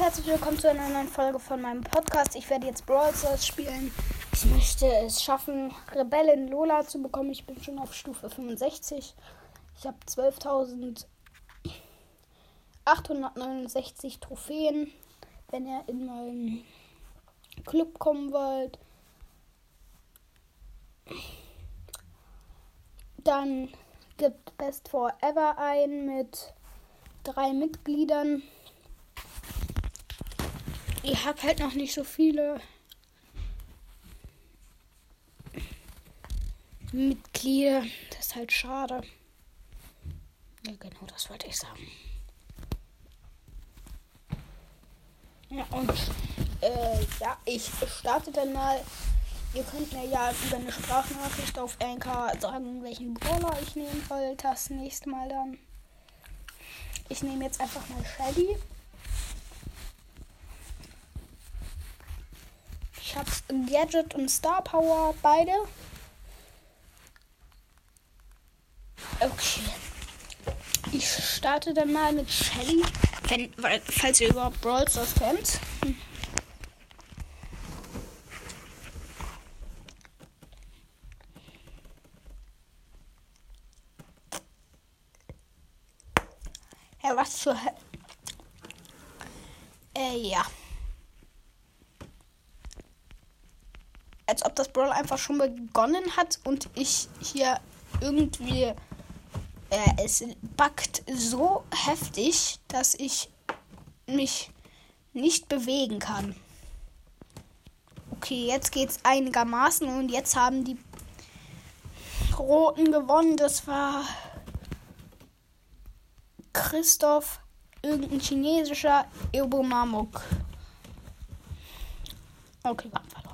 herzlich willkommen zu einer neuen Folge von meinem Podcast. Ich werde jetzt Brawl Stars spielen. Ich möchte es schaffen, Rebellin Lola zu bekommen. Ich bin schon auf Stufe 65. Ich habe 12.869 Trophäen. Wenn ihr in meinen Club kommen wollt, dann gibt Best Forever ein mit drei Mitgliedern. Ich habe halt noch nicht so viele Mitglieder. Das ist halt schade. Ja, genau, das wollte ich sagen. Ja, und äh, ja, ich starte dann mal. Ihr könnt mir ja über eine Sprachnachricht auf Anchor sagen, welchen Brawler ich nehmen soll. Das nächste Mal dann. Ich nehme jetzt einfach mal Shelly. Ich habe Gadget und Star Power beide. Okay. Ich starte dann mal mit Shelly. Wenn, weil, falls ihr überhaupt Brawl Stars kennt. Hm. Ja, was zur Hölle? Äh, ja. Als ob das Brawl einfach schon begonnen hat und ich hier irgendwie äh, es backt so heftig, dass ich mich nicht bewegen kann. Okay, jetzt geht's einigermaßen und jetzt haben die Roten gewonnen. Das war Christoph, irgendein chinesischer Ebomamuk. Okay, war verloren.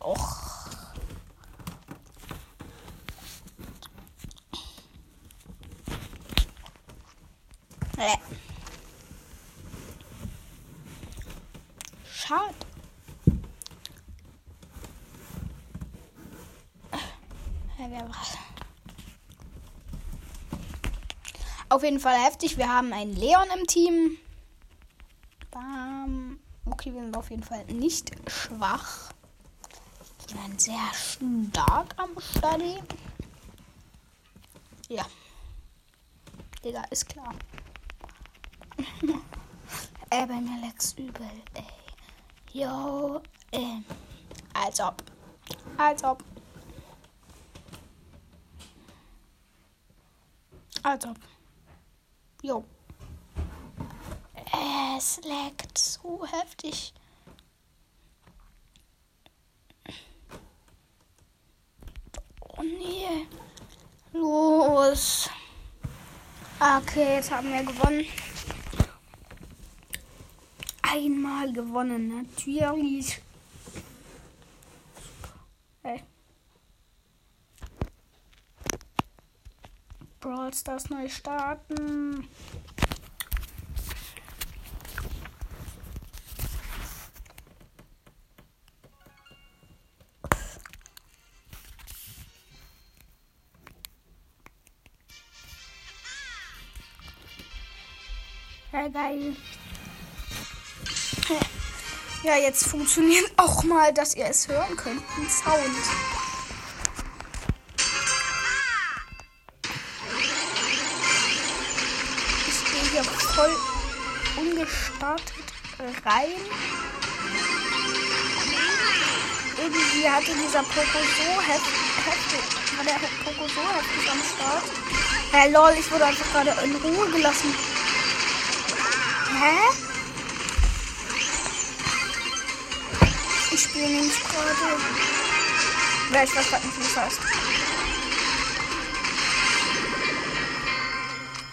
Och. Äh. Schade. wer war's? Auf jeden Fall heftig. Wir haben einen Leon im Team. Bam. Okay, wir sind auf jeden Fall nicht schwach dann sehr stark am Study. Ja. Digga, ist klar. ey, bei mir leckt's übel, ey. Yo, ey. Als ob. Als ob. Als ob. Jo. Es leckt so heftig. Oh nee. Los. Okay, jetzt haben wir gewonnen. Einmal gewonnen, natürlich. Hey. Brawl Stars neu starten. Geil. Ja, jetzt funktioniert auch mal, dass ihr es hören könnt. Ein Sound. Ich gehe hier voll ungestartet rein. Irgendwie hatte dieser Poco so heftig, war der Poco so heftig am Start. Hey lol, ich wurde einfach gerade in Ruhe gelassen. Hä? Ich spiele nämlich gerade. Ja, ich weiß gerade nicht, wie das heißt.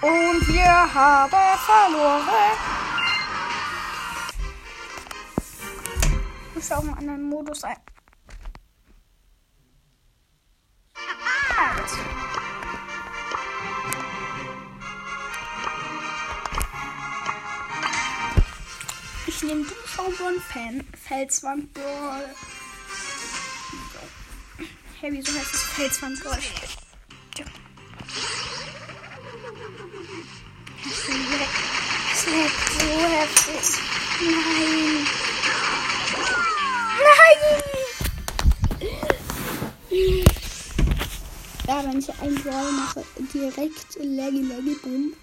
Und wir haben verloren. Ich muss auch einen anderen Modus ein. Ich nehme du Showborn Fan Felswand Brawl. So. Hey, wieso heißt es Felswand Brawl? Ja. So heftig. Nein. Nein! Ja, wenn ich einen Brawl mache, direkt Leggy Leggy Boom.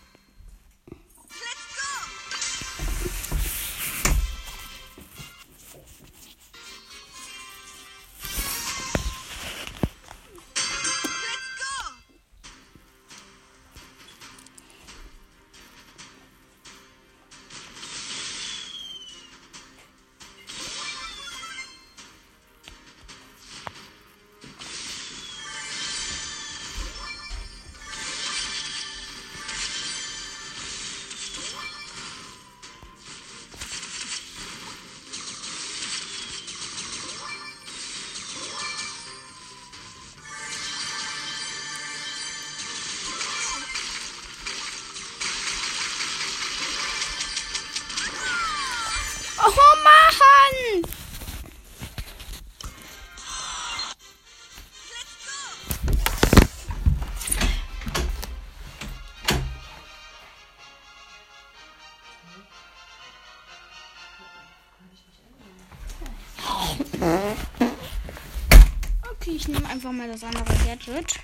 Nehme einfach mal das andere Gadget.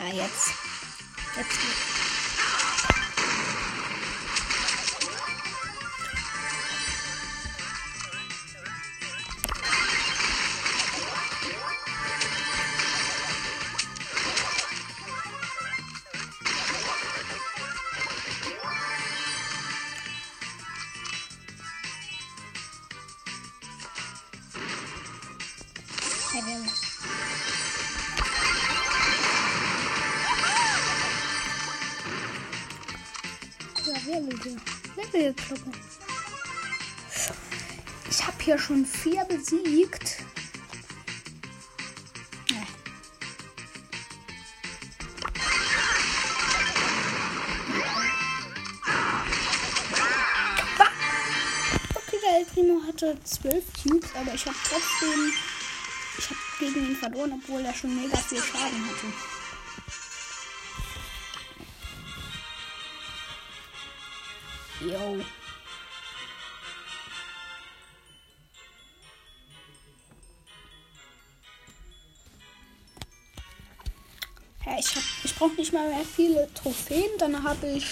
Ah, jetzt. Jetzt. Hey, Ja, wer will hier? Wer will hier kloppen? Ich habe hier schon vier besiegt. Okay, der El Primo hatte zwölf Cubes, aber ich habe trotzdem. Ich habe gegen ihn verloren, obwohl er schon mega viel Schaden hatte. Yo. Ja, ich ich brauche nicht mal mehr viele Trophäen, dann habe ich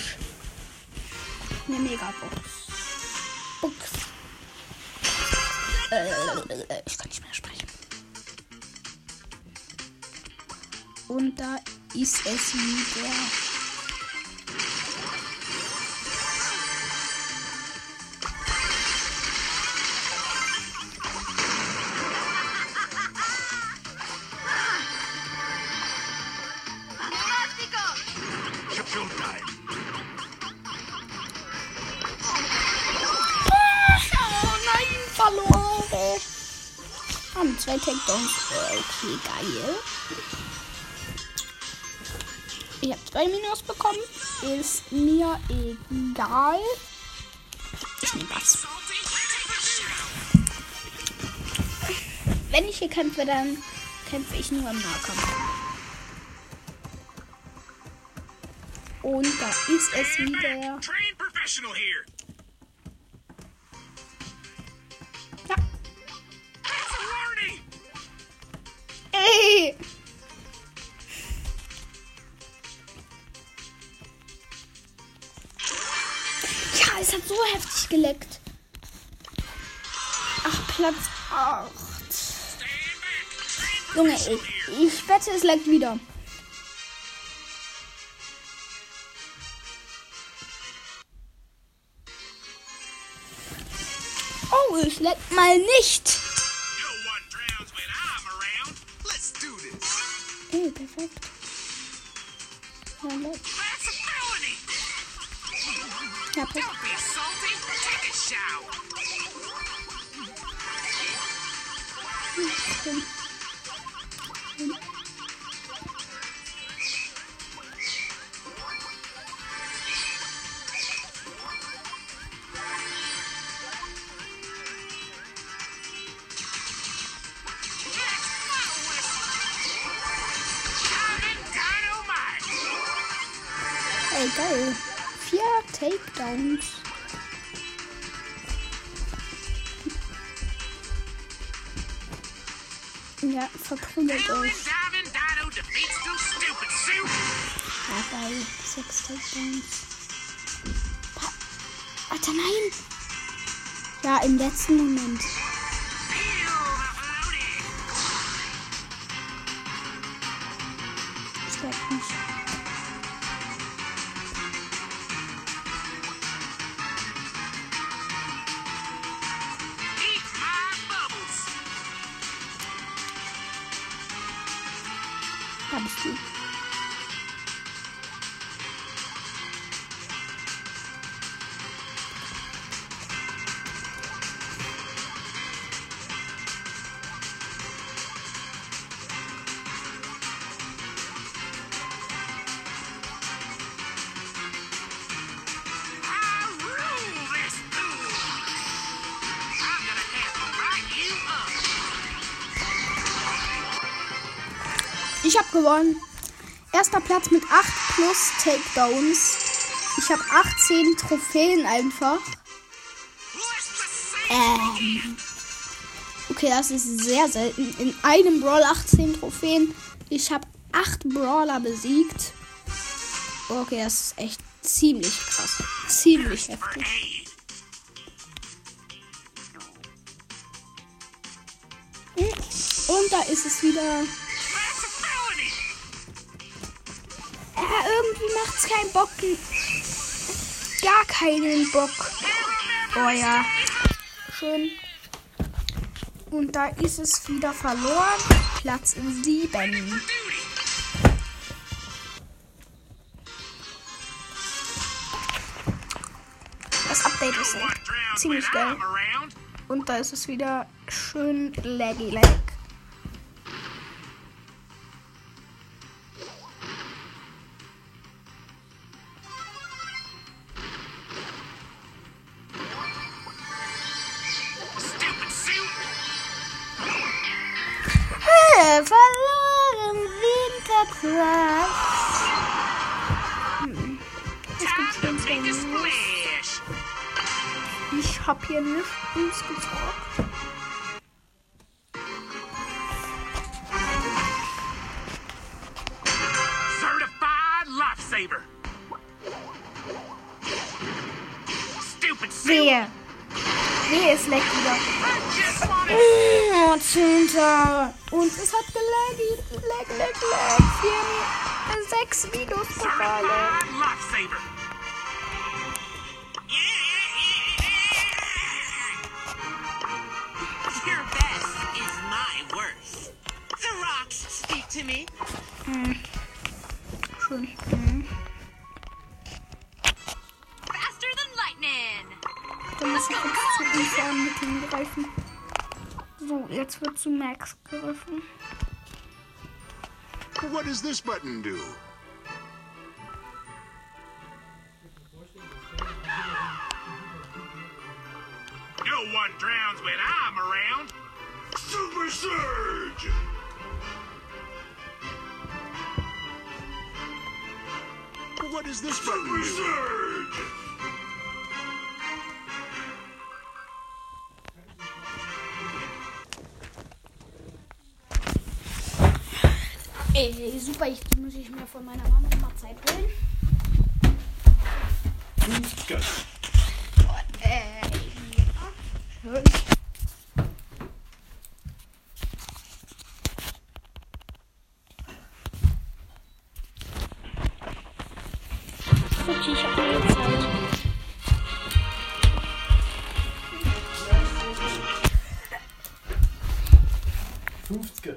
eine Megabox. Box. Äh, ich kann nicht Und da ist es wieder. Oh nein, verloren. Haben zwei Takedowns. Okay, geil. Ich habe zwei Minus bekommen. Ist mir egal. Ich nehme was. Wenn ich hier kämpfe, dann kämpfe ich nur im Nahkampf. Und da ist es wieder. So heftig geleckt. Ach, Platz 8. Stand back. Trained Junge, ich, ich wette, es leckt wieder. Oh, es leckt mal nicht. Ey, perfekt. Ja, perfekt. komm. komm. Hey, geil. Vier Takedowns. Ja, verprügelt euch. Ja, geil. Sechs Takedowns. Pa- Alter, nein! Ja, im letzten Moment. Ich habe gewonnen. Erster Platz mit 8 plus Takedowns. Ich habe 18 Trophäen einfach. Ähm. Okay, das ist sehr selten. In einem Brawl 18 Trophäen. Ich habe 8 Brawler besiegt. Okay, das ist echt ziemlich krass. Ziemlich heftig. Und da ist es wieder. Macht's keinen Bock. Gar keinen Bock. Oh ja. Schön. Und da ist es wieder verloren. Platz 7. Duty. Das Update ist ziemlich geil. Und da ist es wieder schön laggy lag. Nichts gezockt. Certified lifesaver. Stupid. Wehe. Wehe, es leckt wieder. Oh, Zehnter. Und es hat gelaggt. Lag, lag, lag. Vier, sechs Videos-Pokale. certified lifesaver. Speak to me. Schön. Mhm. Faster than lightning. Dann muss ich jetzt zu internen Mitteln greifen. So, jetzt wird zu Max gegriffen. What does this button do? No one drowns when I'm around. Super Surge! What does this button do? Surge! Ey, super, ich muss ich mir von meiner Mama mal Zeit holen. Äh, ja. Schön. Okay, ich hab keine Zeit. 50er.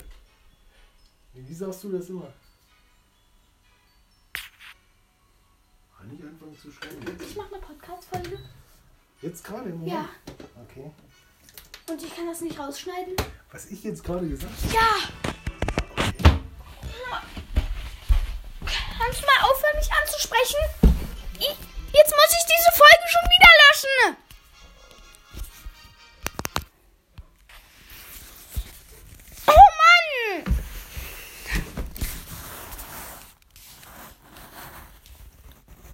Wie sagst du das immer? Kann ich anfangen zu schreiben? Ich mache eine Podcast-Folge. Jetzt gerade im Ja. Moment? Okay. Und ich kann das nicht rausschneiden. Was ich jetzt gerade gesagt habe? Ja! Kannst du mal aufhören, mich anzusprechen? Jetzt muss ich diese Folge schon wieder löschen.